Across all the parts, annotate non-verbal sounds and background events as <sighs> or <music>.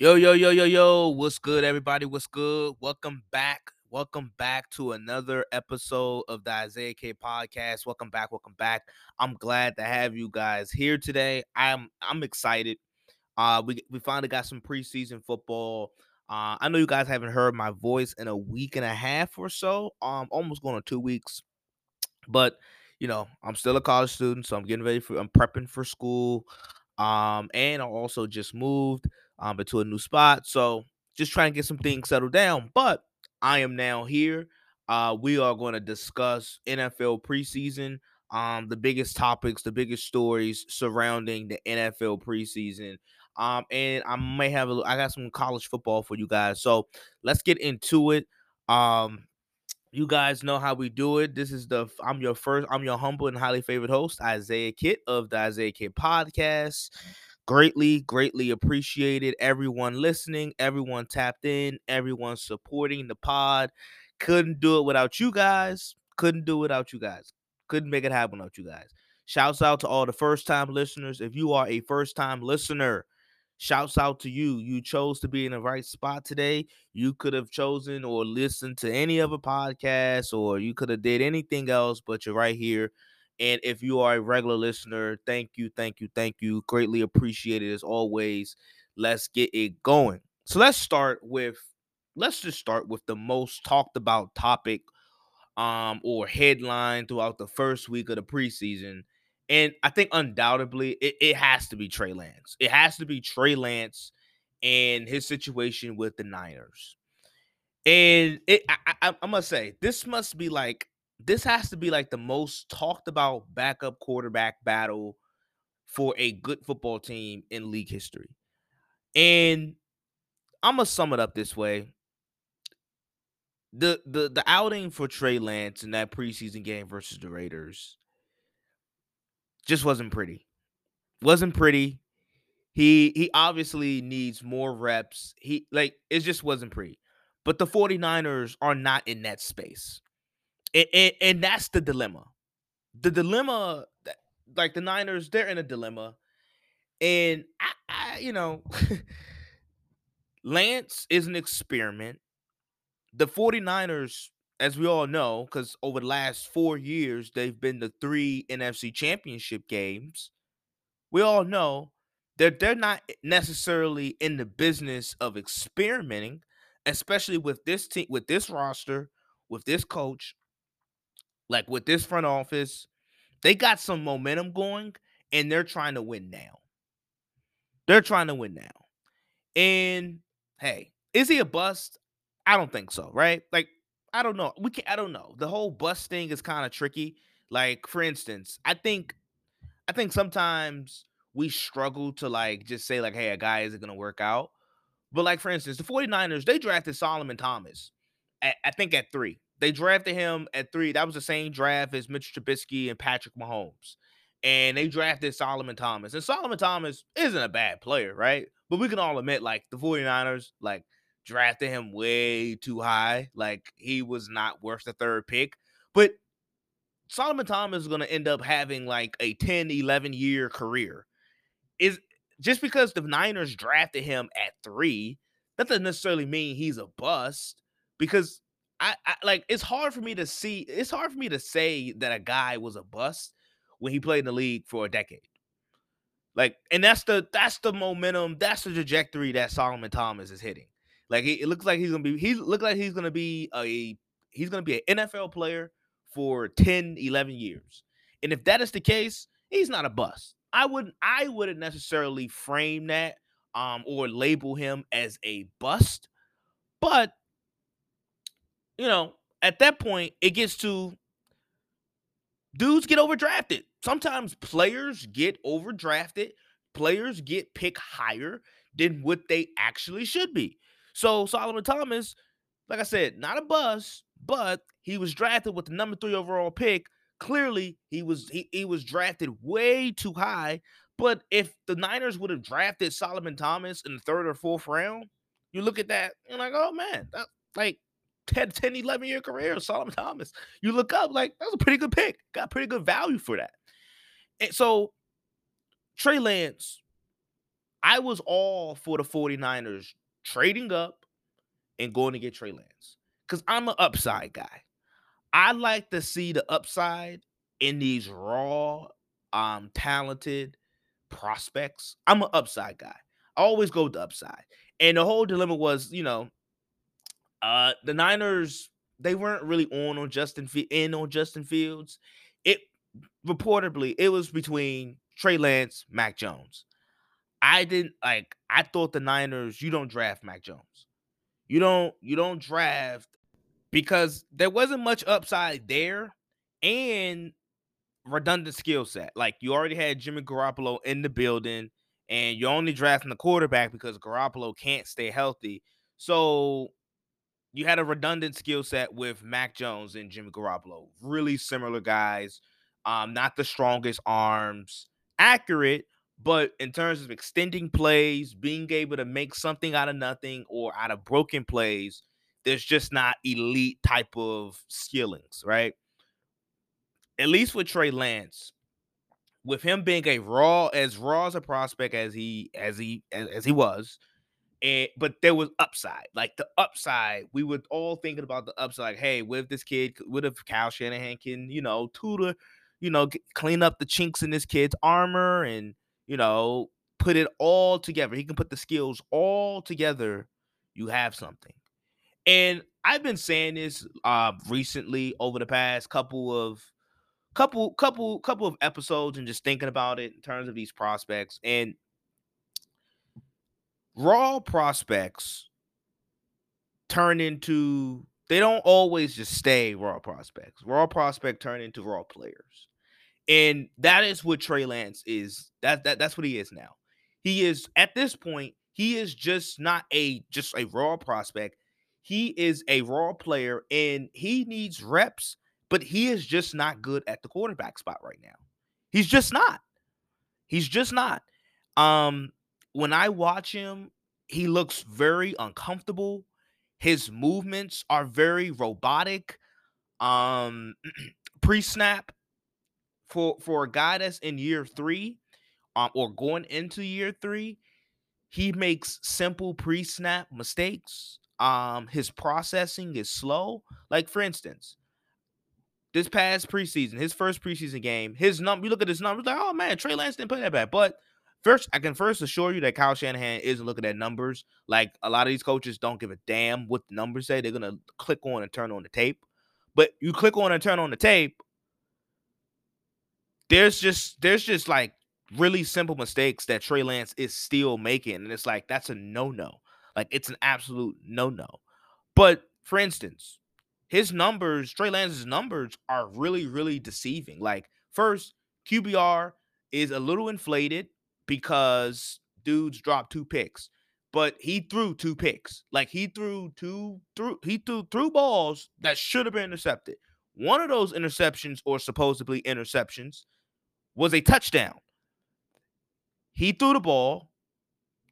Yo, yo, yo, yo, yo. What's good, everybody? What's good? Welcome back. Welcome back to another episode of the Isaiah K podcast. Welcome back. Welcome back. I'm glad to have you guys here today. I'm I'm excited. Uh we we finally got some preseason football. Uh I know you guys haven't heard my voice in a week and a half or so. Um almost going on 2 weeks. But, you know, I'm still a college student, so I'm getting ready for I'm prepping for school. Um, and I also just moved um into a new spot. So just trying to get some things settled down. But I am now here. Uh, we are going to discuss NFL preseason, um, the biggest topics, the biggest stories surrounding the NFL preseason. Um, and I may have a, I got some college football for you guys. So let's get into it. Um, you guys know how we do it. This is the I'm your first, I'm your humble and highly favorite host, Isaiah Kit of the Isaiah Kit podcast. Greatly, greatly appreciated. Everyone listening, everyone tapped in, everyone supporting the pod. Couldn't do it without you guys. Couldn't do it without you guys. Couldn't make it happen without you guys. Shouts out to all the first time listeners. If you are a first time listener, Shouts out to you. You chose to be in the right spot today. You could have chosen or listened to any other podcast, or you could have did anything else, but you're right here. And if you are a regular listener, thank you, thank you, thank you. Greatly appreciated as always. Let's get it going. So let's start with let's just start with the most talked about topic um or headline throughout the first week of the preseason and I think undoubtedly it, it has to be Trey Lance. It has to be Trey Lance and his situation with the Niners. And it, I, I, I must say, this must be like this has to be like the most talked about backup quarterback battle for a good football team in league history. And I'm gonna sum it up this way. The the the outing for Trey Lance in that preseason game versus the Raiders just wasn't pretty. Wasn't pretty. He he obviously needs more reps. He like it just wasn't pretty. But the 49ers are not in that space. And, and, that's the dilemma. The dilemma like the Niners, they're in a dilemma. And I, I you know, <laughs> Lance is an experiment. The 49ers as we all know, because over the last four years, they've been the three NFC championship games. We all know that they're not necessarily in the business of experimenting, especially with this team, with this roster, with this coach, like with this front office. They got some momentum going and they're trying to win now. They're trying to win now. And hey, is he a bust? I don't think so, right? Like I don't know. We can I don't know. The whole bust thing is kind of tricky. Like for instance, I think I think sometimes we struggle to like just say like hey, a guy isn't to work out. But like for instance, the 49ers, they drafted Solomon Thomas. At, I think at 3. They drafted him at 3. That was the same draft as Mitch Trubisky and Patrick Mahomes. And they drafted Solomon Thomas. And Solomon Thomas isn't a bad player, right? But we can all admit like the 49ers like drafted him way too high. Like he was not worth the third pick. But Solomon Thomas is going to end up having like a 10, 11 year career. Is just because the Niners drafted him at three, that doesn't necessarily mean he's a bust. Because I, I like it's hard for me to see, it's hard for me to say that a guy was a bust when he played in the league for a decade. Like, and that's the that's the momentum, that's the trajectory that Solomon Thomas is hitting. Like it looks like he's gonna be he look like he's gonna be a he's gonna be an NFL player for 10, 11 years. And if that is the case, he's not a bust. I wouldn't I wouldn't necessarily frame that um or label him as a bust, but you know, at that point it gets to dudes get overdrafted. Sometimes players get overdrafted, players get picked higher than what they actually should be. So Solomon Thomas, like I said, not a bust, but he was drafted with the number three overall pick. Clearly, he was he, he was drafted way too high. But if the Niners would have drafted Solomon Thomas in the third or fourth round, you look at that, you're like, oh man, that, like 10, 10, 11 year career, Solomon Thomas. You look up, like, that was a pretty good pick. Got pretty good value for that. And so Trey Lance I was all for the 49ers trading up and going to get Trey Lance because I'm an upside guy. I like to see the upside in these raw, um, talented prospects. I'm an upside guy. I always go with the upside. And the whole dilemma was, you know, uh, the Niners they weren't really on on Justin in on Justin Fields. It reportedly it was between Trey Lance, Mac Jones. I didn't like. I thought the Niners. You don't draft Mac Jones. You don't. You don't draft because there wasn't much upside there, and redundant skill set. Like you already had Jimmy Garoppolo in the building, and you're only drafting the quarterback because Garoppolo can't stay healthy. So you had a redundant skill set with Mac Jones and Jimmy Garoppolo. Really similar guys. Um, not the strongest arms, accurate, but in terms of extending plays, being able to make something out of nothing or out of broken plays, there's just not elite type of skillings, right? At least with Trey Lance, with him being a raw as raw as a prospect as he as he as, as he was, and but there was upside. Like the upside, we were all thinking about the upside. Like, hey, if this kid, what if Kyle Shanahan can, you know, tutor, you know, get, clean up the chinks in this kid's armor and you know, put it all together. He can put the skills all together. You have something. And I've been saying this uh recently over the past couple of couple couple couple of episodes and just thinking about it in terms of these prospects and raw prospects turn into they don't always just stay raw prospects. Raw prospect turn into raw players. And that is what Trey Lance is. That, that that's what he is now. He is at this point, he is just not a just a raw prospect. He is a raw player and he needs reps, but he is just not good at the quarterback spot right now. He's just not. He's just not. Um when I watch him, he looks very uncomfortable. His movements are very robotic. Um <clears throat> pre-snap for for a guy that's in year three, um, or going into year three, he makes simple pre-snap mistakes. Um, his processing is slow. Like for instance, this past preseason, his first preseason game, his number. You look at his numbers, like, oh man, Trey Lance didn't play that bad. But first, I can first assure you that Kyle Shanahan isn't looking at numbers. Like a lot of these coaches don't give a damn what the numbers say. They're gonna click on and turn on the tape. But you click on and turn on the tape, there's just there's just like really simple mistakes that Trey Lance is still making, and it's like that's a no no. Like it's an absolute no no. But for instance, his numbers, Trey Lance's numbers are really really deceiving. Like first, QBR is a little inflated because dudes dropped two picks, but he threw two picks. Like he threw two threw he threw threw balls that should have been intercepted. One of those interceptions or supposedly interceptions was a touchdown. He threw the ball.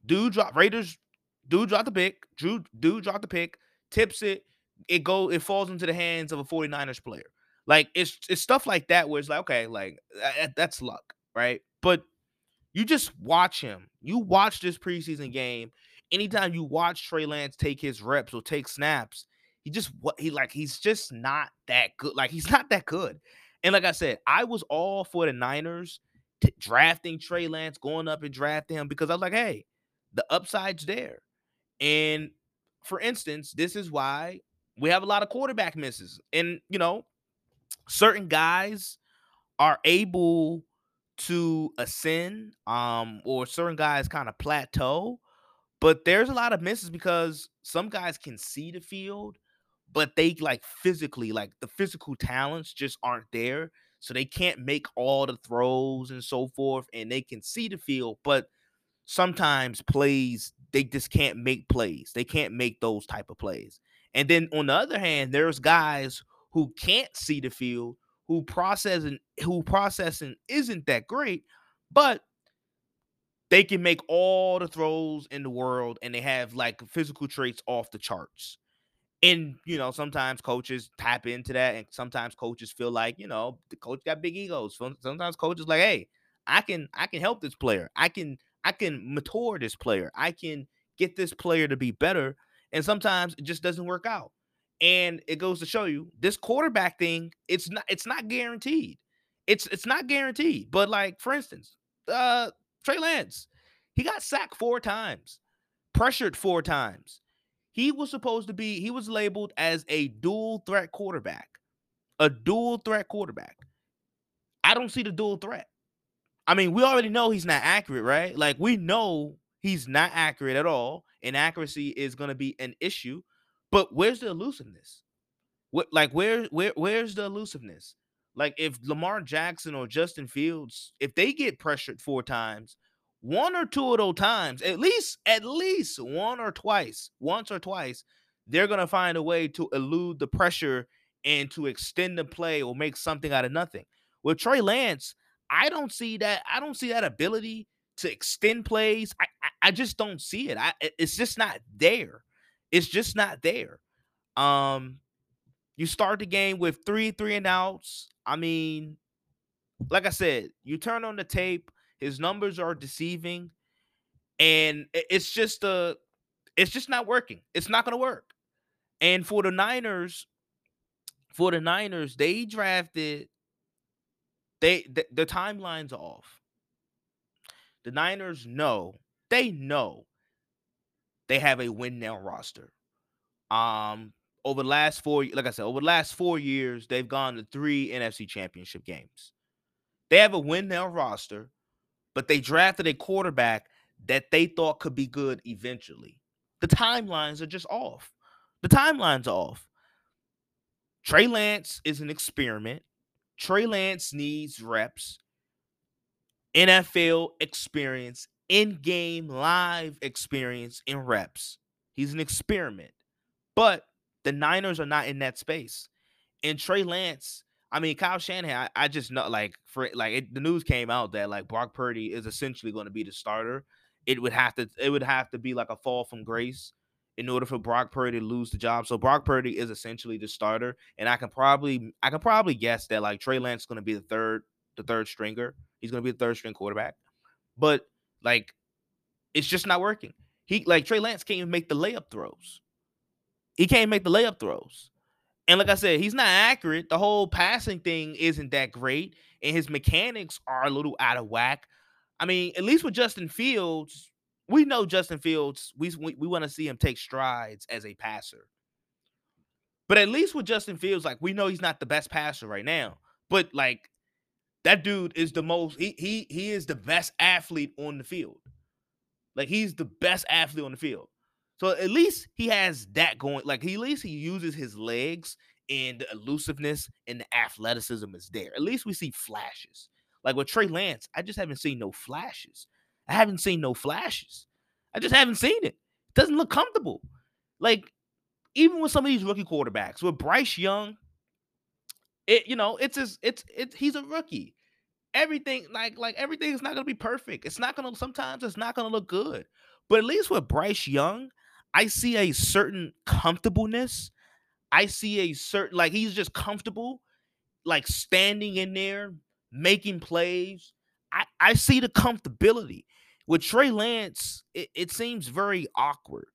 Dude dropped Raiders. Dude dropped the pick. Drew dude dropped the pick. Tips it. It go. It falls into the hands of a 49ers player. Like it's it's stuff like that where it's like okay, like that, that's luck, right? But you just watch him. You watch this preseason game. Anytime you watch Trey Lance take his reps or take snaps, he just what he like he's just not that good. Like he's not that good. And like I said, I was all for the Niners t- drafting Trey Lance, going up and drafting him because I was like, hey, the upside's there. And for instance, this is why we have a lot of quarterback misses. And, you know, certain guys are able to ascend, um, or certain guys kind of plateau. But there's a lot of misses because some guys can see the field but they like physically, like the physical talents just aren't there. So they can't make all the throws and so forth, and they can see the field, but sometimes plays they just can't make plays. They can't make those type of plays. And then on the other hand, there's guys who can't see the field, who processing who processing isn't that great, but they can make all the throws in the world and they have like physical traits off the charts and you know sometimes coaches tap into that and sometimes coaches feel like you know the coach got big egos sometimes coaches like hey i can i can help this player i can I can mature this player. I can get this player to be better. And sometimes it just doesn't work out. And it goes to show you this quarterback thing, it's not it's not guaranteed. It's it's not guaranteed. But like for instance, uh Trey Lance, he got sacked four times, pressured four times. He was supposed to be, he was labeled as a dual threat quarterback. A dual threat quarterback. I don't see the dual threat. I mean, we already know he's not accurate, right? Like we know he's not accurate at all. Inaccuracy is going to be an issue. But where's the elusiveness? What like where where where's the elusiveness? Like if Lamar Jackson or Justin Fields, if they get pressured four times, one or two of those times, at least, at least one or twice, once or twice, they're gonna find a way to elude the pressure and to extend the play or make something out of nothing. With Trey Lance, I don't see that. I don't see that ability to extend plays. I, I, I just don't see it. I it's just not there. It's just not there. Um, you start the game with three three and outs. I mean, like I said, you turn on the tape, his numbers are deceiving, and it's just a, it's just not working. It's not going to work. And for the Niners, for the Niners, they drafted. They the, the timeline's off. The Niners know they know they have a win now roster. Um, over the last four, like I said, over the last four years, they've gone to three NFC championship games. They have a win now roster, but they drafted a quarterback that they thought could be good eventually. The timelines are just off. The timelines are off. Trey Lance is an experiment. Trey Lance needs reps, NFL experience, in game live experience in reps. He's an experiment. But the Niners are not in that space. And Trey Lance, I mean, Kyle Shanahan, I, I just know like for like it, the news came out that like Brock Purdy is essentially going to be the starter. It would have to it would have to be like a fall from grace in order for Brock Purdy to lose the job. So Brock Purdy is essentially the starter, and I can probably I can probably guess that like Trey Lance is going to be the third the third stringer. He's going to be the third string quarterback, but like it's just not working. He like Trey Lance can't even make the layup throws. He can't make the layup throws. And like I said, he's not accurate. The whole passing thing isn't that great, and his mechanics are a little out of whack. I mean, at least with Justin Fields, we know Justin Fields. We we, we want to see him take strides as a passer. But at least with Justin Fields, like we know he's not the best passer right now. But like that dude is the most he he he is the best athlete on the field. Like he's the best athlete on the field. So at least he has that going. Like he, at least he uses his legs and the elusiveness and the athleticism is there. At least we see flashes. Like with Trey Lance, I just haven't seen no flashes. I haven't seen no flashes. I just haven't seen it. it doesn't look comfortable. Like even with some of these rookie quarterbacks, with Bryce Young, it you know it's his, it's it's he's a rookie. Everything like like everything is not gonna be perfect. It's not gonna sometimes it's not gonna look good. But at least with Bryce Young, I see a certain comfortableness. I see a certain like he's just comfortable, like standing in there, making plays. I, I see the comfortability. With Trey Lance, it, it seems very awkward.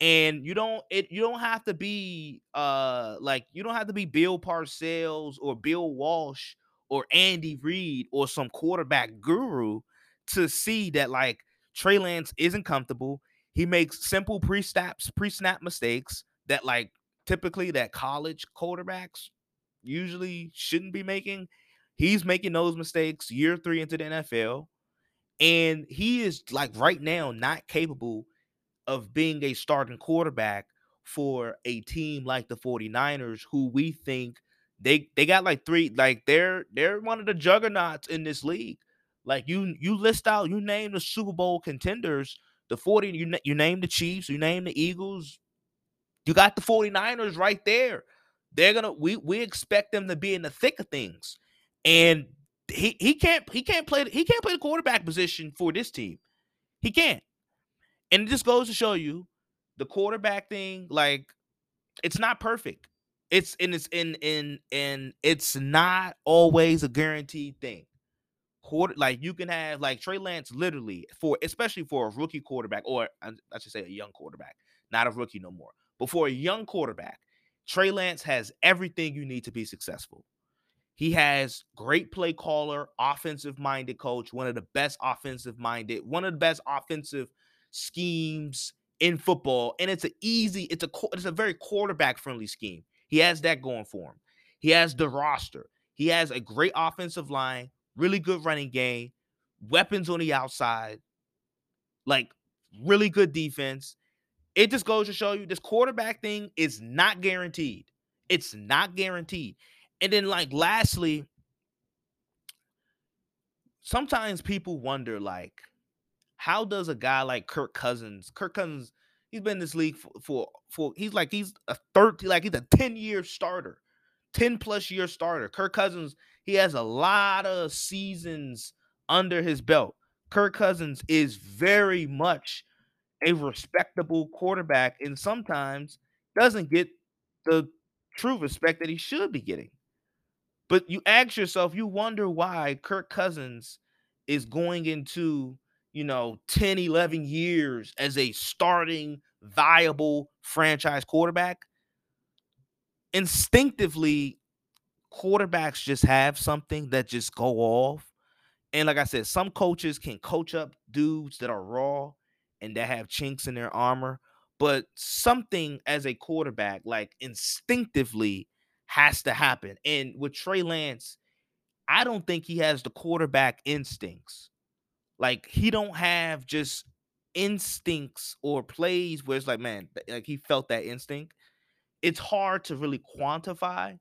And you don't it you don't have to be uh like you don't have to be Bill Parcells or Bill Walsh or Andy Reid or some quarterback guru to see that like Trey Lance isn't comfortable. He makes simple pre-snaps, pre-snap mistakes that like typically that college quarterbacks usually shouldn't be making. He's making those mistakes year 3 into the NFL and he is like right now not capable of being a starting quarterback for a team like the 49ers who we think they they got like three like they're they're one of the juggernauts in this league. Like you you list out you name the Super Bowl contenders the 40, you, you name the Chiefs, you name the Eagles, you got the 49ers right there. They're gonna we we expect them to be in the thick of things. And he he can't he can't play he can't play the quarterback position for this team. He can't. And it just goes to show you the quarterback thing, like it's not perfect. It's and it's in in and it's not always a guaranteed thing. quarter like you can have like Trey Lance literally for especially for a rookie quarterback or I should say a young quarterback, not a rookie no more. But for a young quarterback, Trey Lance has everything you need to be successful. He has great play caller, offensive minded coach, one of the best offensive minded, one of the best offensive schemes in football, and it's an easy, it's a it's a very quarterback friendly scheme. He has that going for him. He has the roster. He has a great offensive line, really good running game, weapons on the outside, like really good defense. It just goes to show you this quarterback thing is not guaranteed. It's not guaranteed. And then, like, lastly, sometimes people wonder, like, how does a guy like Kirk Cousins, Kirk Cousins, he's been in this league for, for, for he's like, he's a 30, like, he's a 10 year starter, 10 plus year starter. Kirk Cousins, he has a lot of seasons under his belt. Kirk Cousins is very much a respectable quarterback and sometimes doesn't get the true respect that he should be getting. But you ask yourself, you wonder why Kirk Cousins is going into, you know, 10, 11 years as a starting viable franchise quarterback. Instinctively, quarterbacks just have something that just go off. And like I said, some coaches can coach up dudes that are raw and that have chinks in their armor, but something as a quarterback, like instinctively, has to happen. And with Trey Lance, I don't think he has the quarterback instincts. Like he don't have just instincts or plays where it's like, man, like he felt that instinct. It's hard to really quantify.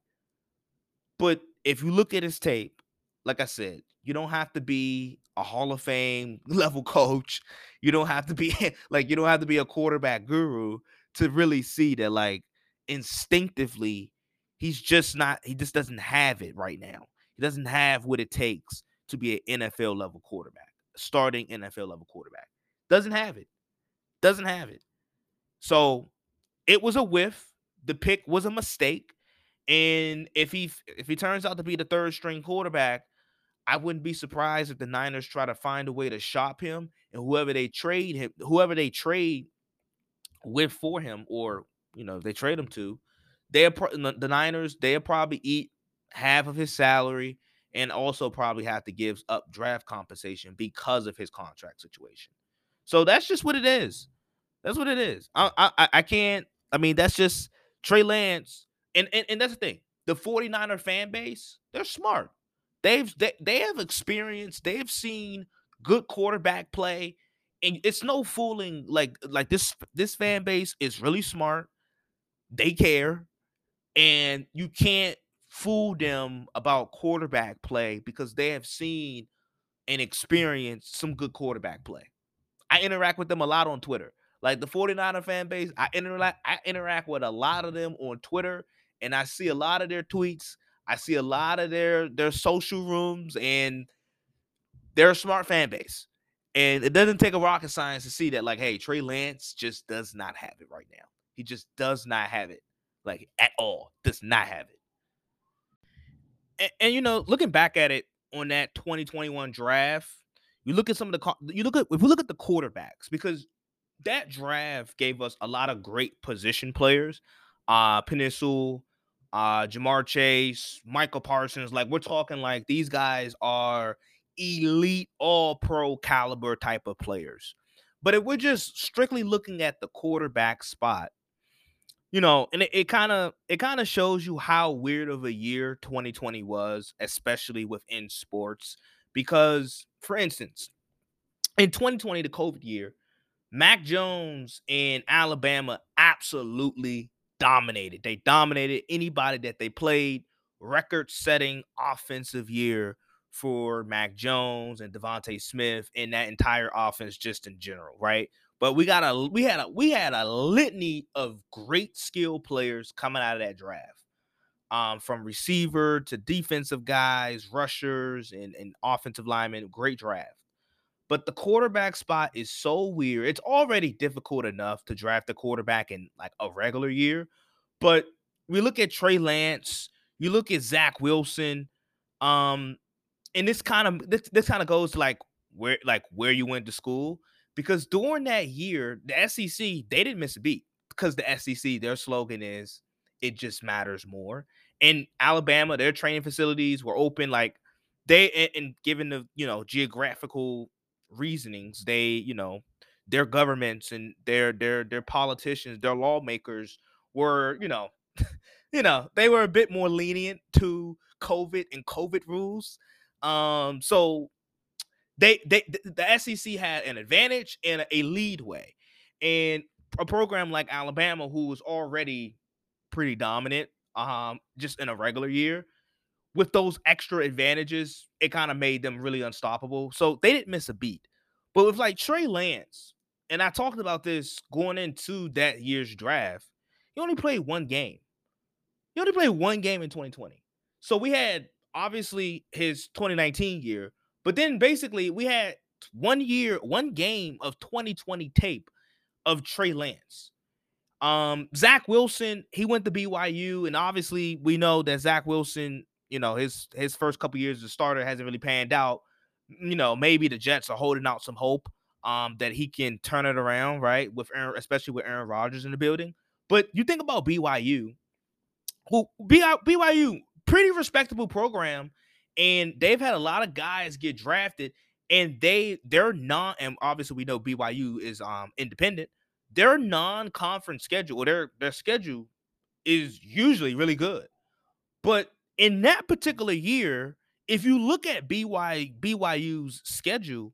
But if you look at his tape, like I said, you don't have to be a Hall of Fame <laughs> level coach. You don't have to be <laughs> like you don't have to be a quarterback guru to really see that like instinctively he's just not he just doesn't have it right now. He doesn't have what it takes to be an NFL level quarterback, starting NFL level quarterback. Doesn't have it. Doesn't have it. So it was a whiff. The pick was a mistake. And if he if he turns out to be the third string quarterback, I wouldn't be surprised if the Niners try to find a way to shop him and whoever they trade him, whoever they trade with for him, or you know, if they trade him to, they're the Niners, they'll probably eat half of his salary and also probably have to give up draft compensation because of his contract situation. So that's just what it is. That's what it is. I I, I can't. I mean, that's just Trey Lance, and, and and that's the thing. The 49er fan base, they're smart. They've they, they have experience. They've seen good quarterback play, and it's no fooling. Like like this this fan base is really smart. They care, and you can't fool them about quarterback play because they have seen and experienced some good quarterback play. I interact with them a lot on Twitter. Like the 49er fan base, I interact I interact with a lot of them on Twitter and I see a lot of their tweets I see a lot of their their social rooms, and they're a smart fan base. And it doesn't take a rocket science to see that, like, hey, Trey Lance just does not have it right now. He just does not have it, like at all. Does not have it. And, and you know, looking back at it on that 2021 draft, you look at some of the you look at if we look at the quarterbacks because that draft gave us a lot of great position players. Uh Sewell, uh Ja'Marr Chase, Micah Parsons. Like we're talking like these guys are elite all pro caliber type of players. But if we're just strictly looking at the quarterback spot, you know, and it kind of it kind of shows you how weird of a year 2020 was, especially within sports. Because, for instance, in 2020, the COVID year, Mac Jones in Alabama absolutely dominated. They dominated anybody that they played. Record setting offensive year for Mac Jones and DeVonta Smith and that entire offense just in general, right? But we got a we had a we had a litany of great skill players coming out of that draft. Um, from receiver to defensive guys, rushers, and, and offensive linemen. Great draft. But the quarterback spot is so weird. It's already difficult enough to draft a quarterback in like a regular year. But we look at Trey Lance, you look at Zach Wilson. Um, and this kind of this, this kind of goes like where like where you went to school because during that year the SEC they didn't miss a beat because the SEC their slogan is it just matters more. In Alabama, their training facilities were open like they and, and given the you know geographical reasonings, they you know their governments and their their their politicians, their lawmakers were you know <laughs> you know they were a bit more lenient to COVID and COVID rules. Um, so they they the SEC had an advantage and a lead way, and a program like Alabama, who was already pretty dominant, um, just in a regular year, with those extra advantages, it kind of made them really unstoppable. So they didn't miss a beat. But with like Trey Lance, and I talked about this going into that year's draft, he only played one game. He only played one game in 2020. So we had obviously his 2019 year, but then basically we had one year, one game of 2020 tape of Trey Lance. Um, Zach Wilson, he went to BYU, and obviously we know that Zach Wilson, you know, his his first couple years as a starter hasn't really panned out. You know, maybe the Jets are holding out some hope um that he can turn it around, right? With Aaron, especially with Aaron Rodgers in the building. But you think about BYU, who BYU, pretty respectable program, and they've had a lot of guys get drafted, and they they're not, and obviously we know BYU is um independent their non-conference schedule, their their schedule is usually really good. But in that particular year, if you look at BY BYU's schedule,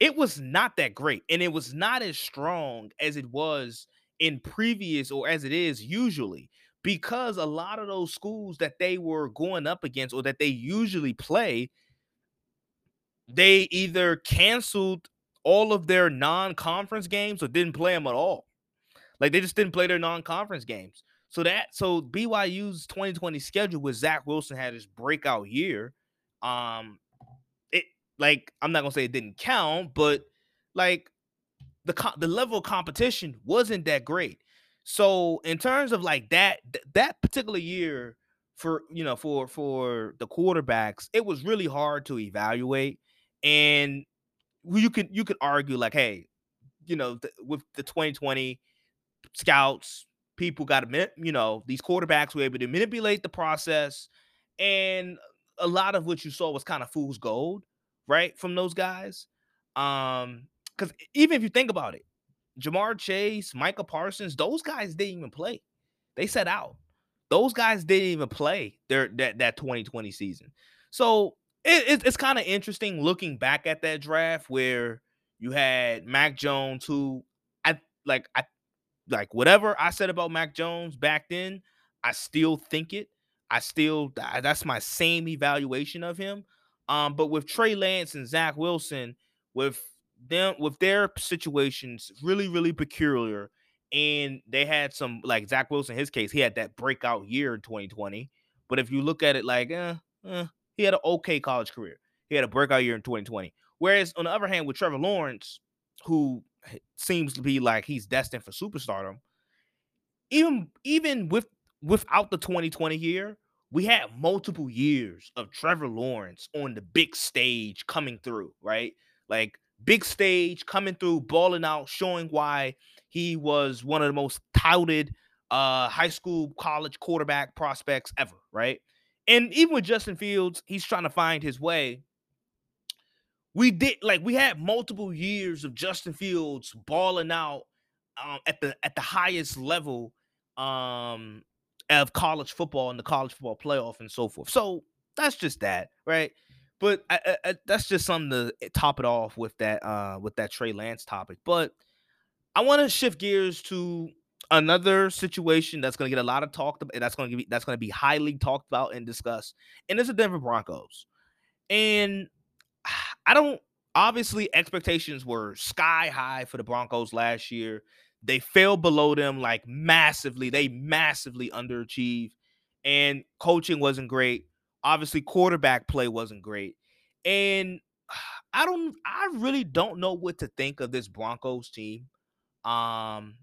it was not that great and it was not as strong as it was in previous or as it is usually because a lot of those schools that they were going up against or that they usually play they either canceled all of their non-conference games or didn't play them at all. Like they just didn't play their non-conference games. So that so BYU's 2020 schedule with Zach Wilson had his breakout year. Um it like I'm not gonna say it didn't count, but like the the level of competition wasn't that great. So in terms of like that that particular year for you know for for the quarterbacks, it was really hard to evaluate. And you could you could argue like, hey, you know, th- with the 2020 scouts, people got to you know these quarterbacks were able to manipulate the process, and a lot of what you saw was kind of fool's gold, right, from those guys. Um, because even if you think about it, Ja'Marr Chase, Micah Parsons, those guys didn't even play. They set out. Those guys didn't even play their that that 2020 season. So it, it, it's kind of interesting looking back at that draft where you had Mac Jones, who I like. I like whatever I said about Mac Jones back then. I still think it. I still that's my same evaluation of him. Um, but with Trey Lance and Zach Wilson, with them with their situations really really peculiar, and they had some like Zach Wilson. His case, he had that breakout year in 2020. But if you look at it like, eh, eh he had an okay college career. He had a breakout year in 2020. Whereas on the other hand, with Trevor Lawrence, who seems to be like he's destined for superstardom, even even with without the 2020 year, we had multiple years of Trevor Lawrence on the big stage coming through, right? Like big stage coming through, balling out, showing why he was one of the most touted uh high school college quarterback prospects ever, right? And even with Justin Fields, he's trying to find his way. We did like we had multiple years of Justin Fields balling out um, at the at the highest level um, of college football and the college football playoff and so forth. So that's just that, right? But I, I, that's just something to eh, top it off with that uh, with that Trey Lance topic. But I want to shift gears to another situation that's going to get a lot of talked about, that's going to be that's going to be highly talked about and discussed, and it's the Denver Broncos. And <sighs> I don't obviously expectations were sky high for the Broncos last year. They fell below them like massively. They massively underachieved, and coaching wasn't great. Obviously, quarterback play wasn't great, and <sighs> I don't. I really don't know what to think of this Broncos team. Um,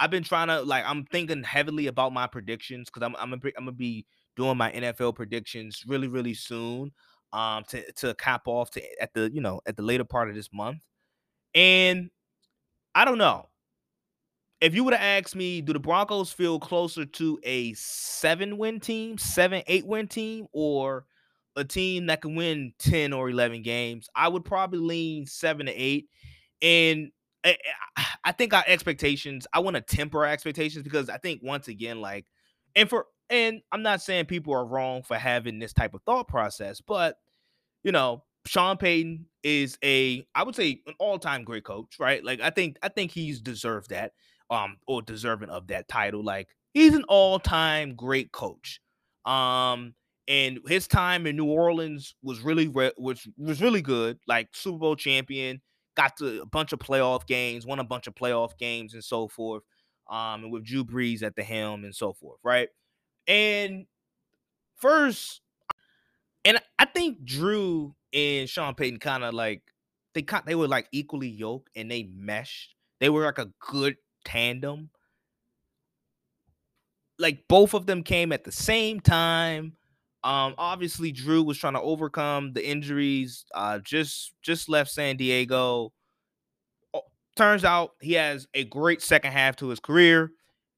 I've been trying to like I'm thinking heavily about my predictions because I'm I'm gonna, I'm be doing my NFL predictions really really soon. um to to cap off to at the you know at the later part of this month. And I don't know. If you would have asked me, do the Broncos feel closer to a seven win team, seven, eight win team, or a team that can win 10 or 11 games? I would probably lean seven to eight. And I, I think our expectations, I want to temper our expectations because I think once again, like, and for, and I'm not saying people are wrong for having this type of thought process, but, you know, Sean Payton is a, I would say, an all-time great coach, right? Like I think, I think he's deserved that, um, or deserving of that title. Like he's an all-time great coach, um, and his time in New Orleans was really, was was really good. Like Super Bowl champion, got to a bunch of playoff games, won a bunch of playoff games, and so forth. Um, and with Drew Brees at the helm and so forth, right? And first, and I think Drew and Sean Payton kind of like they they were like equally yoked and they meshed. They were like a good tandem. Like both of them came at the same time. Um, obviously Drew was trying to overcome the injuries. Uh, just just left San Diego. Oh, turns out he has a great second half to his career,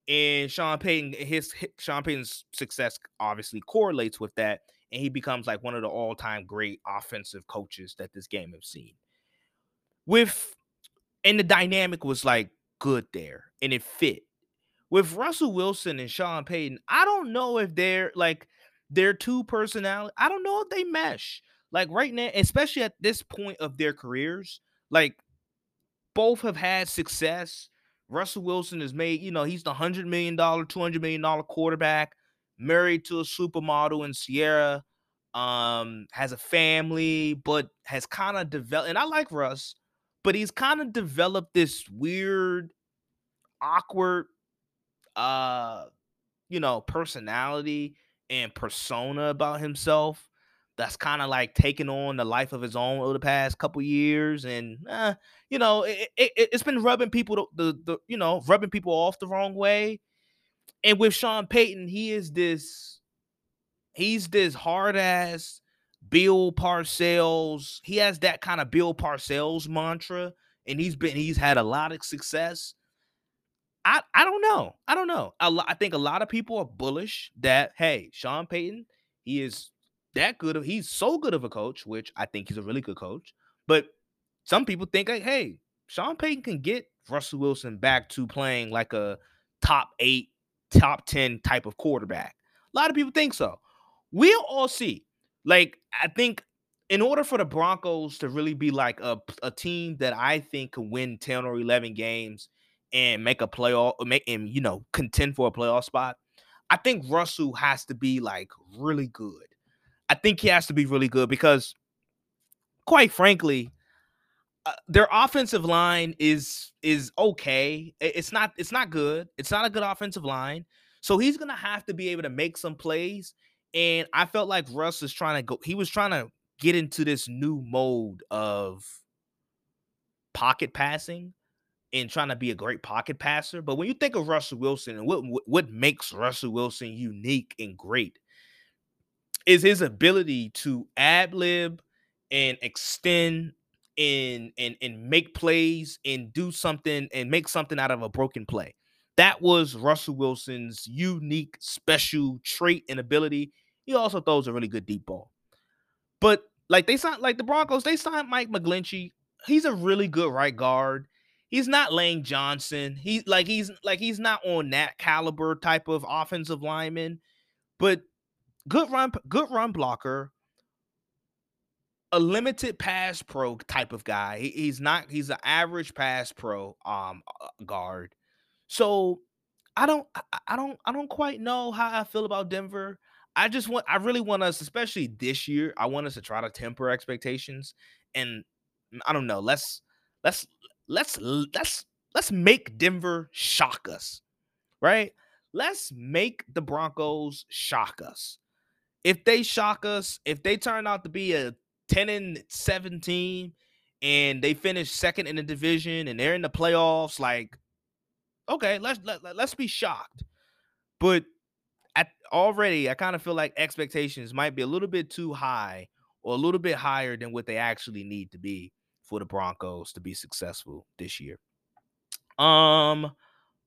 and Sean Payton his, his Sean Payton's success obviously correlates with that and he becomes like one of the all-time great offensive coaches that this game has seen. With and the dynamic was like good there and it fit. With Russell Wilson and Sean Payton, I don't know if they're like their two personality. I don't know if they mesh. Like right now, especially at this point of their careers, like both have had success. Russell Wilson has made, you know, he's the $100 million, $200 million quarterback married to a supermodel in Ciara, um, has a family, but has kind of developed. And I like Russ, but he's kind of developed this weird, awkward, uh, you know, personality and persona about himself that's kind of like taking on the life of his own over the past couple years and uh, you know it, it, has been rubbing people the, the, the you know rubbing people off the wrong way. And with Sean Payton, he is this, he's this hard ass Bill Parcells. He has that kind of Bill Parcells mantra, and he's been he's had a lot of success. I I don't know. I don't know. I, I think a lot of people are bullish that hey, Sean Payton, he is that good of he's so good of a coach, which I think he's a really good coach. But some people think like, hey, Sean Payton can get Russell Wilson back to playing like a top eight top 10 type of quarterback. A lot of people think so. We'll all see. Like, I think in order for the Broncos to really be like a, a team that I think can win 10 or 11 games and make a playoff, make and you know, contend for a playoff spot, I think Russell has to be like really good. I think he has to be really good because, quite frankly, uh, their offensive line is is okay. It's not it's not good. It's not a good offensive line. So he's gonna have to be able to make some plays. And I felt like Russ is trying to go. He was trying to get into this new mode of pocket passing and trying to be a great pocket passer. But when you think of Russell Wilson and what what makes Russell Wilson unique and great is his ability to ad lib and extend and and and make plays and do something and make something out of a broken play. That was Russell Wilson's unique special trait and ability. He also throws a really good deep ball. But like they signed like the Broncos, they signed Mike McGlinchey. He's a really good right guard. He's not Lane Johnson. He's like he's like he's not on that caliber type of offensive lineman, but good run good run blocker, a limited pass pro type of guy. He, he's not. He's an average pass pro um guard. So I don't. I don't. I don't quite know how I feel about Denver. I just want. I really want us, especially this year. I want us to try to temper expectations, and mm, I don't know. Let's let's let's let's let's make Denver shock us, right? Let's make the Broncos shock us. If they shock us, if they turn out to be a 10 and 17 and they finish second in the division and they're in the playoffs like okay let's let, let's be shocked but already i kind of feel like expectations might be a little bit too high or a little bit higher than what they actually need to be for the Broncos to be successful this year. Um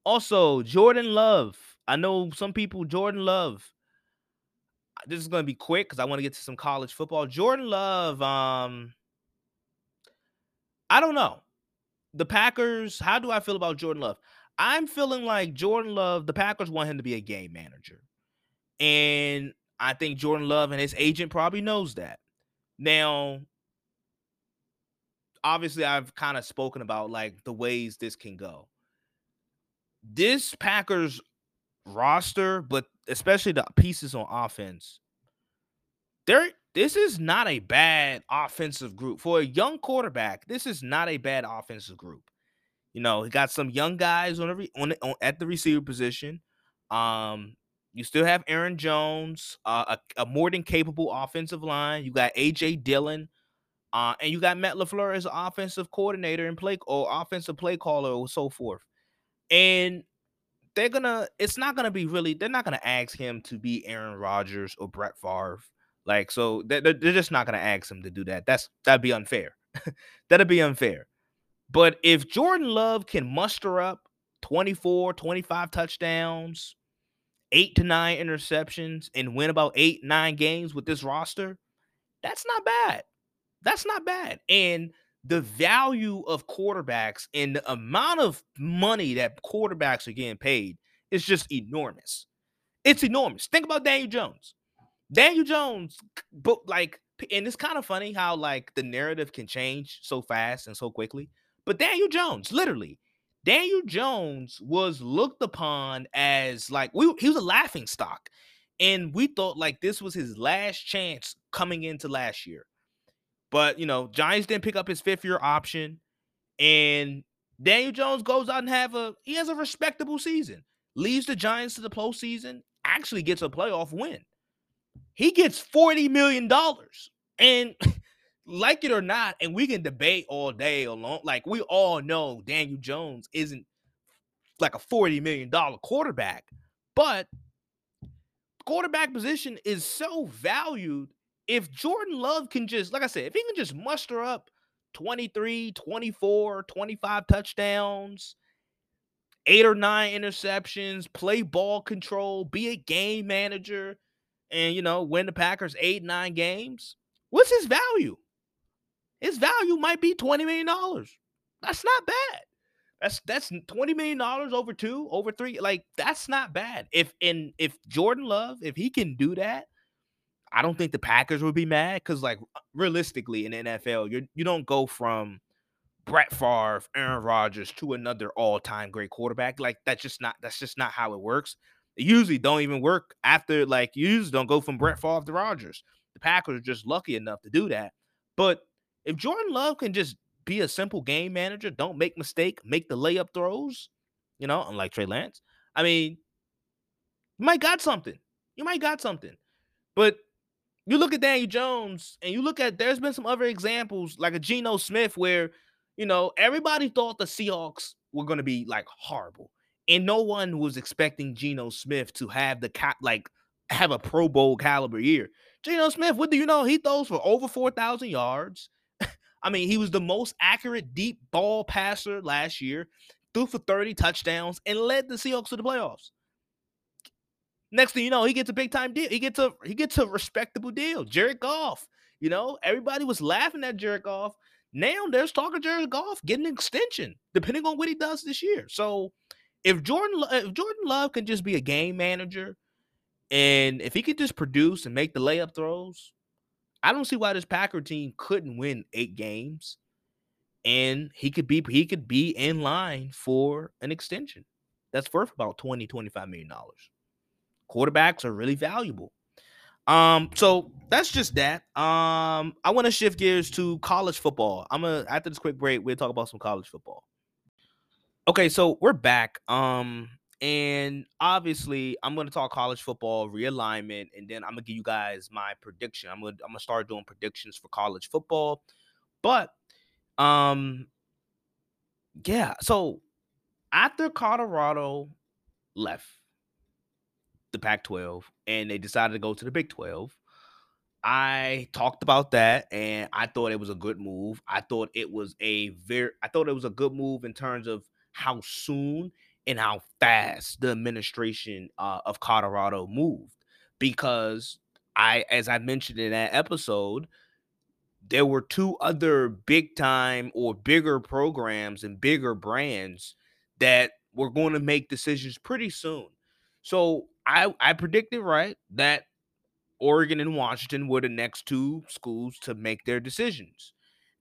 also Jordan Love. I know some people Jordan Love. This is going to be quick cuz I want to get to some college football. Jordan Love um I don't know. The Packers, how do I feel about Jordan Love? I'm feeling like Jordan Love, the Packers want him to be a game manager. And I think Jordan Love and his agent probably knows that. Now, obviously, I've kind of spoken about like the ways this can go. This Packers roster, but especially the pieces on offense, there this is not a bad offensive group for a young quarterback. This is not a bad offensive group. You know, he got some young guys on every on, on at the receiver position. Um, you still have Aaron Jones, uh, a, a, more than capable offensive line. You got AJ Dillon, uh, and you got Matt LaFleur as offensive coordinator and play or offensive play caller or so forth. And they're gonna, it's not gonna be really, they're not gonna ask him to be Aaron Rodgers or Brett Favre. Like, so they're, they're just not gonna ask him to do that. That's that'd be unfair. <laughs> that'd be unfair. But if Jordan Love can muster up 24, 25 touchdowns, eight to nine interceptions, and win about eight, nine games with this roster, that's not bad. That's not bad. And the value of quarterbacks and the amount of money that quarterbacks are getting paid is just enormous. It's enormous. Think about Daniel Jones. Daniel Jones, but like, and it's kind of funny how like the narrative can change so fast and so quickly. But Daniel Jones, literally, Daniel Jones was looked upon as like we he was a laughing stock. And we thought like this was his last chance coming into last year. But you know, Giants didn't pick up his fifth year option. And Daniel Jones goes out and have a he has a respectable season. leaves the Giants to the postseason, actually gets a playoff win. He gets $40 million. And <laughs> like it or not, and we can debate all day alone. Like we all know Daniel Jones isn't like a $40 million quarterback, but quarterback position is so valued. If Jordan Love can just, like I said, if he can just muster up 23, 24, 25 touchdowns, eight or nine interceptions, play ball control, be a game manager, and you know, win the Packers eight, nine games, what's his value? His value might be $20 million. That's not bad. That's that's $20 million over two, over three. Like, that's not bad. If and if Jordan Love, if he can do that, I don't think the Packers would be mad. Cause like realistically in the NFL, you you don't go from Brett Favre, Aaron Rodgers to another all-time great quarterback. Like that's just not that's just not how it works. It usually don't even work after like you usually don't go from Brett Favre to Rodgers. The Packers are just lucky enough to do that. But if Jordan Love can just be a simple game manager, don't make mistake, make the layup throws, you know, unlike Trey Lance, I mean, you might got something. You might got something. But you look at Daniel Jones and you look at there's been some other examples like a Geno Smith where, you know, everybody thought the Seahawks were going to be like horrible. And no one was expecting Geno Smith to have the cap like have a Pro Bowl caliber year. Geno Smith, what do you know? He throws for over 4,000 yards. I mean, he was the most accurate deep ball passer last year, threw for 30 touchdowns, and led the Seahawks to the playoffs. Next thing you know, he gets a big time deal. He gets a he gets a respectable deal. Jared Goff. You know, everybody was laughing at Jared Goff. Now there's talk of Jared Goff getting an extension, depending on what he does this year. So if Jordan if Jordan Love can just be a game manager, and if he could just produce and make the layup throws, I don't see why this Packer team couldn't win eight games, and he could be he could be in line for an extension. That's worth about 20, 25 million dollars. Quarterbacks are really valuable. Um, so that's just that. Um, I want to shift gears to college football. I'm gonna after this quick break, we'll talk about some college football. Okay, so we're back. Um, and obviously, I'm going to talk college football realignment, and then I'm gonna give you guys my prediction. I'm gonna I'm gonna start doing predictions for college football, but um, yeah. So after Colorado left the Pac-12 and they decided to go to the Big 12, I talked about that and I thought it was a good move. I thought it was a very I thought it was a good move in terms of how soon and how fast the administration uh, of Colorado moved because I as I mentioned in that episode there were two other big time or bigger programs and bigger brands that were going to make decisions pretty soon. So I I predicted right that Oregon and Washington were the next two schools to make their decisions.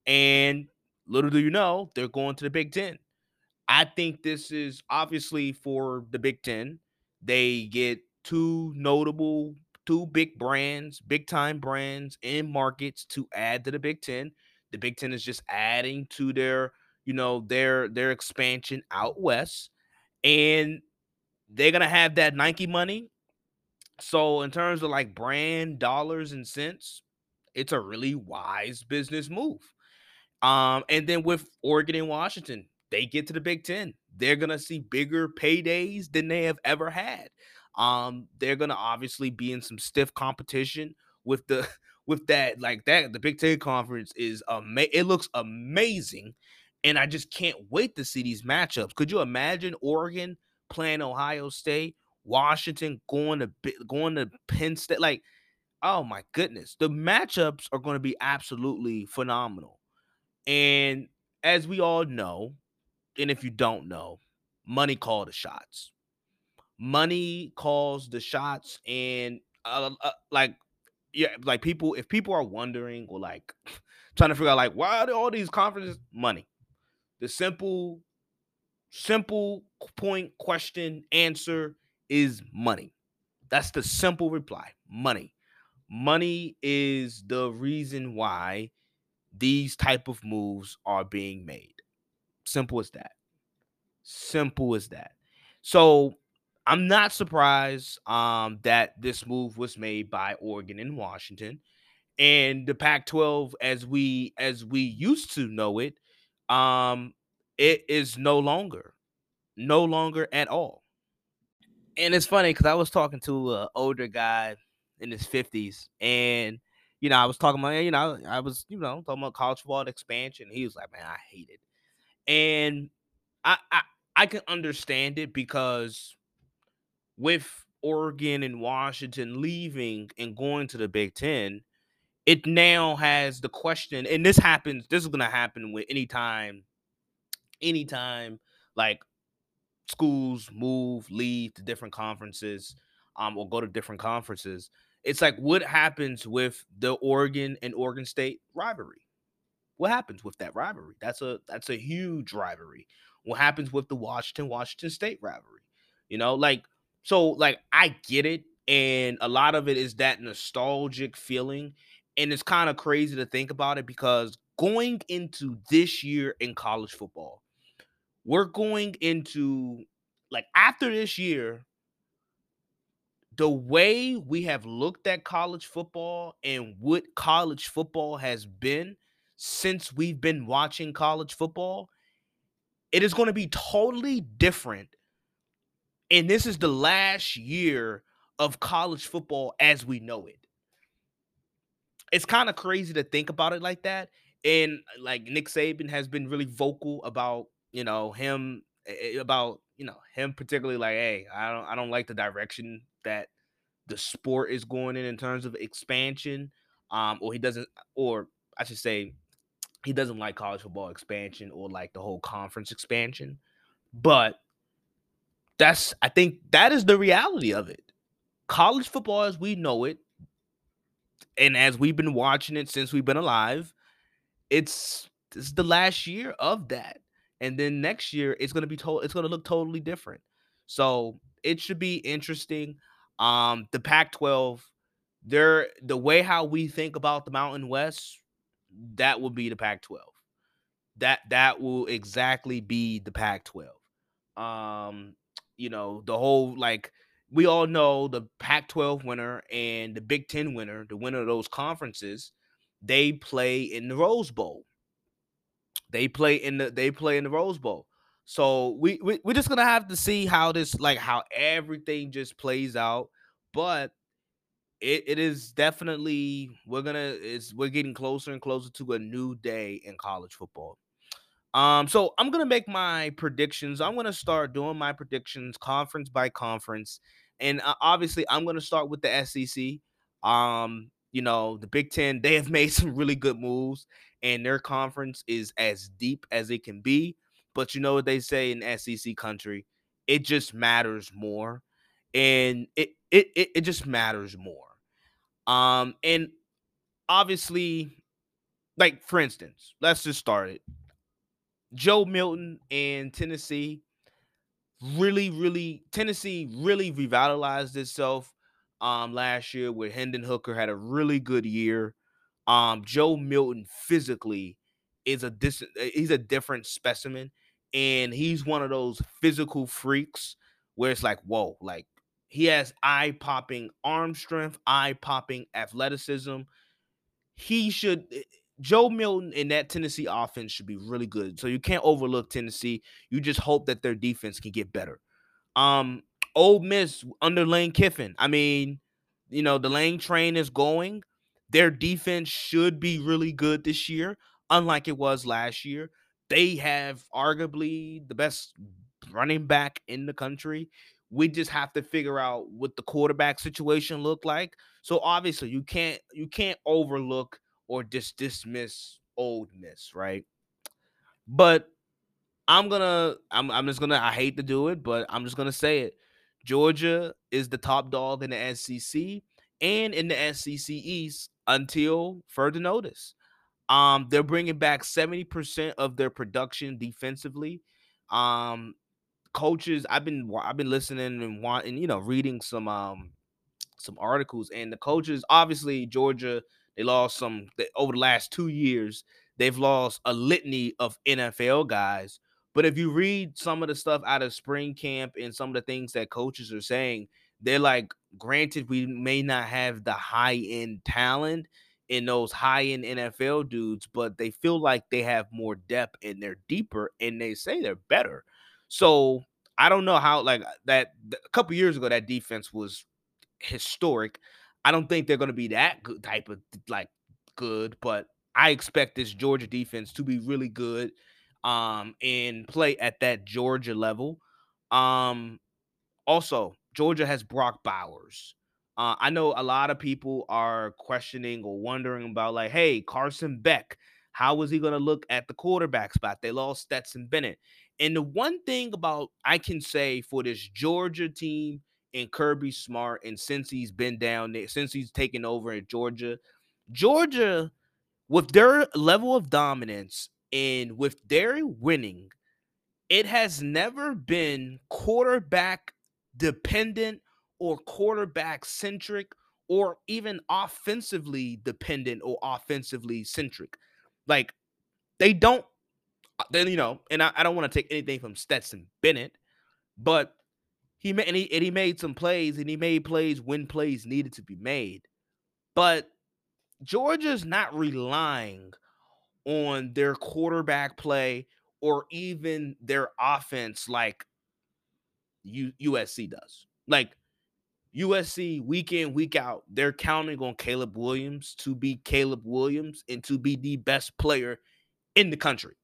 And little do you know, they're going to the Big Ten. I think this is obviously for the Big Ten. They get two notable, two big brands, big time brands in markets to add to the Big Ten. The Big Ten is just adding to their, you know, their their expansion out west. And they're gonna have that Nike money so in terms of like brand dollars and cents, it's a really wise business move. Um, and then with Oregon and Washington, they get to the Big Ten. They're gonna see bigger paydays than they have ever had. Um, they're gonna obviously be in some stiff competition with the <laughs> with that like that. The Big Ten conference is ama- it looks amazing, and I just can't wait to see these matchups. Could you imagine Oregon playing Ohio State? Washington going to going to Penn State. Like, oh my goodness, the matchups are going to be absolutely phenomenal. And as we all know, and if you don't know, money call the shots. Money calls the shots, and uh, uh, like, yeah, like people. If people are wondering or like <sighs> trying to figure out like why are all these conferences money, the simple, simple point question answer is money. That's the simple reply. Money. Money is the reason why these type of moves are being made. Simple as that. Simple as that. So I'm not surprised um, that this move was made by Oregon and Washington, and the Pac-12 as we as we used to know it, um, it is no longer, no longer at all and it's funny because I was talking to an older guy in his fifties, and you know, I was talking about, you know, I was, you know, talking about college football expansion. He was like, "Man, I hate it," and I, I, I can understand it because with Oregon and Washington leaving and going to the Big Ten, it now has the question, and this happens. This is to happen with any anytime, anytime like schools move, leave to different conferences, um, or go to different conferences. It's like what happens with the Oregon and Oregon State rivalry? What happens with that rivalry? That's a that's a huge rivalry. What happens with the Washington Washington State rivalry? You know, like so like I get it and a lot of it is that nostalgic feeling and it's kind of crazy to think about it because going into this year in college football we're going into like after this year the way we have looked at college football and what college football has been since we've been watching college football it is going to be totally different and this is the last year of college football as we know it. It's kind of crazy to think about it like that and like Nick Saban has been really vocal about you know him eh, eh, about you know him particularly like hey i don't i don't like the direction that the sport is going in in terms of expansion um or he doesn't or i should say he doesn't like college football expansion or like the whole conference expansion but that's i think that is the reality of it college football as we know it and as we've been watching it since we've been alive it's is the last year of that and then next year it's going to be told it's going to look totally different. So it should be interesting. Um, the Pac-12, there the way how we think about the Mountain West, that will be the Pac-12. That that will exactly be the Pac-12. Um, you know, the whole like we all know the Pac-12 winner and the Big Ten winner, the winner of those conferences, they play in the Rose Bowl. They play in the they play in the Rose Bowl. So we, we we're just gonna have to see how this like how everything just plays out. But it, it is definitely we're gonna it's we're getting closer and closer to a new day in college football. Um, so I'm gonna make my predictions. I'm gonna start doing my predictions conference by conference, and uh, obviously I'm gonna start with the SEC. Um, you know, the Big Ten they have <laughs> made some really good moves, and their conference is as deep as it can be. But you know what they say in SEC country, it just matters more, and it it it, it just matters more. Um, and obviously, like for instance, let's just start it. Joe Milton and Tennessee really, really Tennessee really revitalized itself um last year where Hendon Hooker had a really good year. Um Joe Milton physically is a dis- eh, he's a different specimen and he's one of those physical freaks where it's like whoa like he has eye popping arm strength, eye popping athleticism. He should eh, Joe Milton in that Tennessee offense should be really good. So you can't overlook Tennessee. You just hope that their defense can get better. Um, Ole Miss under Lane Kiffin. I mean, you know, the Lane train is going. Their defense should be really good this year, unlike it was last year. They have arguably the best running back in the country. We just have to figure out what the quarterback situation looked like. So obviously, you can't you can't overlook or just dismiss Ole Miss, right? But I'm gonna I'm I'm just gonna I hate to do it, but I'm just gonna say it. Georgia is the top dog in the SEC and in the SEC East until further notice. Um, they're bringing back 70% of their production defensively. Um, coaches, I've been I've been listening and wanting, you know, reading some um some articles, and the coaches, obviously Georgia, they lost some they, over the last two years. They've lost a litany of NFL guys. But if you read some of the stuff out of spring camp and some of the things that coaches are saying, they're like, granted, we may not have the high end talent in those high end NFL dudes, but they feel like they have more depth and they're deeper and they say they're better. So I don't know how, like, that a couple years ago, that defense was historic. I don't think they're going to be that good type of like good, but I expect this Georgia defense to be really good um and play at that Georgia level. Um also, Georgia has Brock Bowers. Uh, I know a lot of people are questioning or wondering about, like, hey, Carson Beck, how is he going to look at the quarterback spot? They lost Stetson Bennett. And the one thing about I can say for this Georgia team and Kirby Smart, and since he's been down there, since he's taken over in Georgia, Georgia, with their level of dominance and with their winning, it has never been quarterback dependent or quarterback centric or even offensively dependent or offensively centric. Like they don't then you know, and I, I don't want to take anything from Stetson Bennett, but he made and he, and he made some plays and he made plays when plays needed to be made. But Georgia's not relying on their quarterback play or even their offense like U- USC does. Like USC week in, week out, they're counting on Caleb Williams to be Caleb Williams and to be the best player in the country.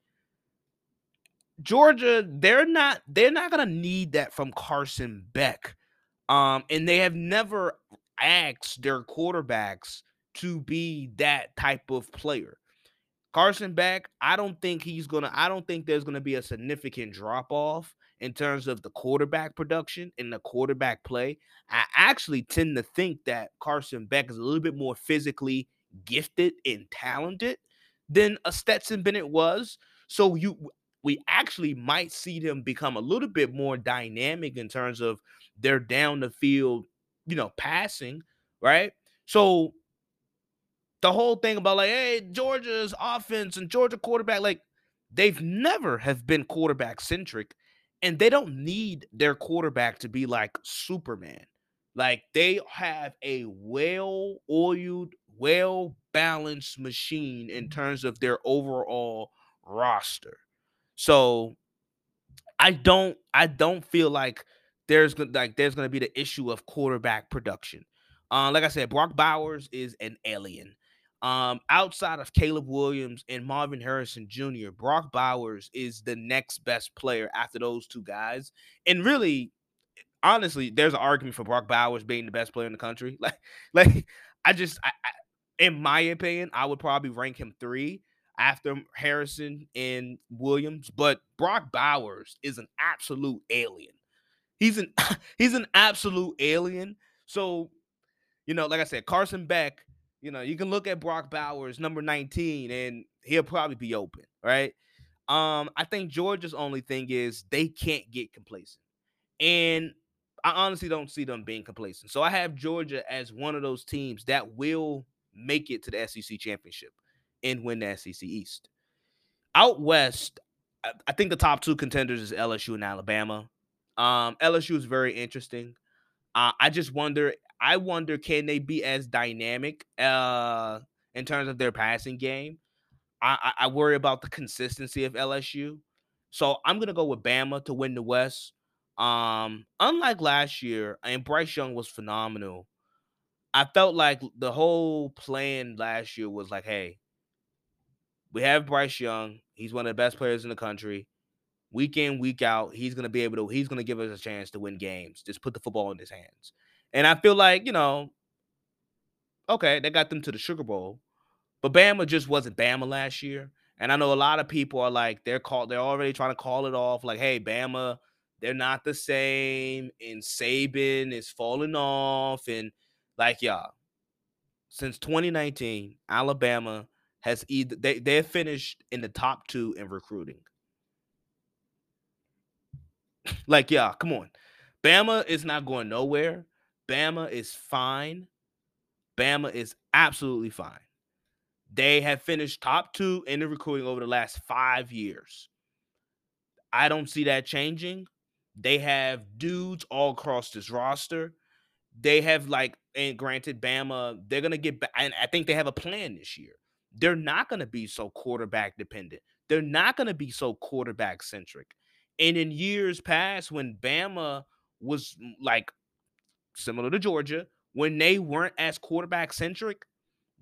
Georgia, they're not they're not gonna need that from Carson Beck. Um, and they have never asked their quarterbacks to be that type of player. Carson Beck, I don't think he's gonna, I don't think there's gonna be a significant drop off in terms of the quarterback production and the quarterback play. I actually tend to think that Carson Beck is a little bit more physically gifted and talented than a Stetson Bennett was. So you we actually might see them become a little bit more dynamic in terms of their down the field, you know, passing, right? So the whole thing about like, hey, Georgia's offense and Georgia quarterback, like they've never have been quarterback centric, and they don't need their quarterback to be like Superman. Like they have a well-oiled, well-balanced machine in terms of their overall roster. So I don't I don't feel like there's like there's going to be the issue of quarterback production. Uh, like I said, Brock Bowers is an alien. Um, outside of Caleb Williams and Marvin Harrison Jr., Brock Bowers is the next best player after those two guys. And really, honestly, there's an argument for Brock Bowers being the best player in the country. <laughs> Like, like I just, I, I, in my opinion, I would probably rank him three after Harrison and Williams. But Brock Bowers is an absolute alien. He's an <laughs> he's an absolute alien. So, you know, like I said, Carson Beck you know, you can look at Brock Bowers, number 19, and he'll probably be open, right? Um, I think Georgia's only thing is they can't get complacent. And I honestly don't see them being complacent. So I have Georgia as one of those teams that will make it to the SEC championship and win the SEC East. Out west, I think the top two contenders is LSU and Alabama. Um, LSU is very interesting. Uh, I just wonder I wonder can they be as dynamic uh, in terms of their passing game? I, I, I worry about the consistency of LSU. So I'm gonna go with Bama to win the West. Um, unlike last year, and Bryce Young was phenomenal. I felt like the whole plan last year was like, hey, we have Bryce Young. He's one of the best players in the country. Week in, week out, he's gonna be able to. He's gonna give us a chance to win games. Just put the football in his hands. And I feel like, you know, okay, they got them to the Sugar Bowl, but Bama just wasn't Bama last year. And I know a lot of people are like, they're called, they're already trying to call it off, like, hey, Bama, they're not the same. And Saban is falling off. And like, y'all, since 2019, Alabama has either they they're finished in the top two in recruiting. like, yeah, come on. Bama is not going nowhere. Bama is fine. Bama is absolutely fine. They have finished top two in the recruiting over the last five years. I don't see that changing. They have dudes all across this roster. They have like, and granted, Bama, they're gonna get back, and I think they have a plan this year. They're not gonna be so quarterback dependent. They're not gonna be so quarterback centric. And in years past, when Bama was mm, like similar to Georgia, when they weren't as quarterback centric,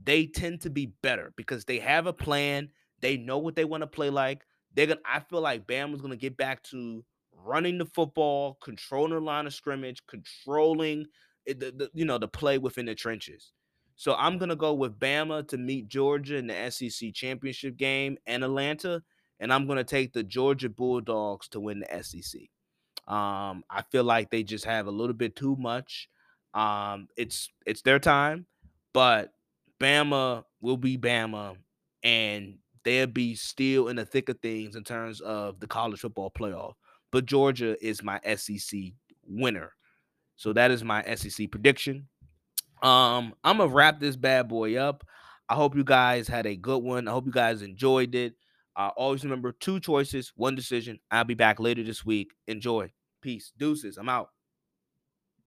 they tend to be better because they have a plan. They know what they want to play like. They're gonna. I feel like Bama's gonna get back to running the football, controlling the line of scrimmage, controlling eh, the, the you know the play within the trenches. So I'm gonna go with Bama to meet Georgia in the SEC championship game and Atlanta, and I'm gonna take the Georgia Bulldogs to win the SEC. Um, I feel like they just have a little bit too much. Um, it's it's their time, but Bama will be Bama, and they'll be still in the thick of things in terms of the college football playoff. But Georgia is my SEC winner. So that is my SEC prediction. Um, I'm gonna wrap this bad boy up. I hope you guys had a good one. I hope you guys enjoyed it. Uh, always remember two choices, one decision. I'll be back later this week. Enjoy. Peace. Deuces. I'm out.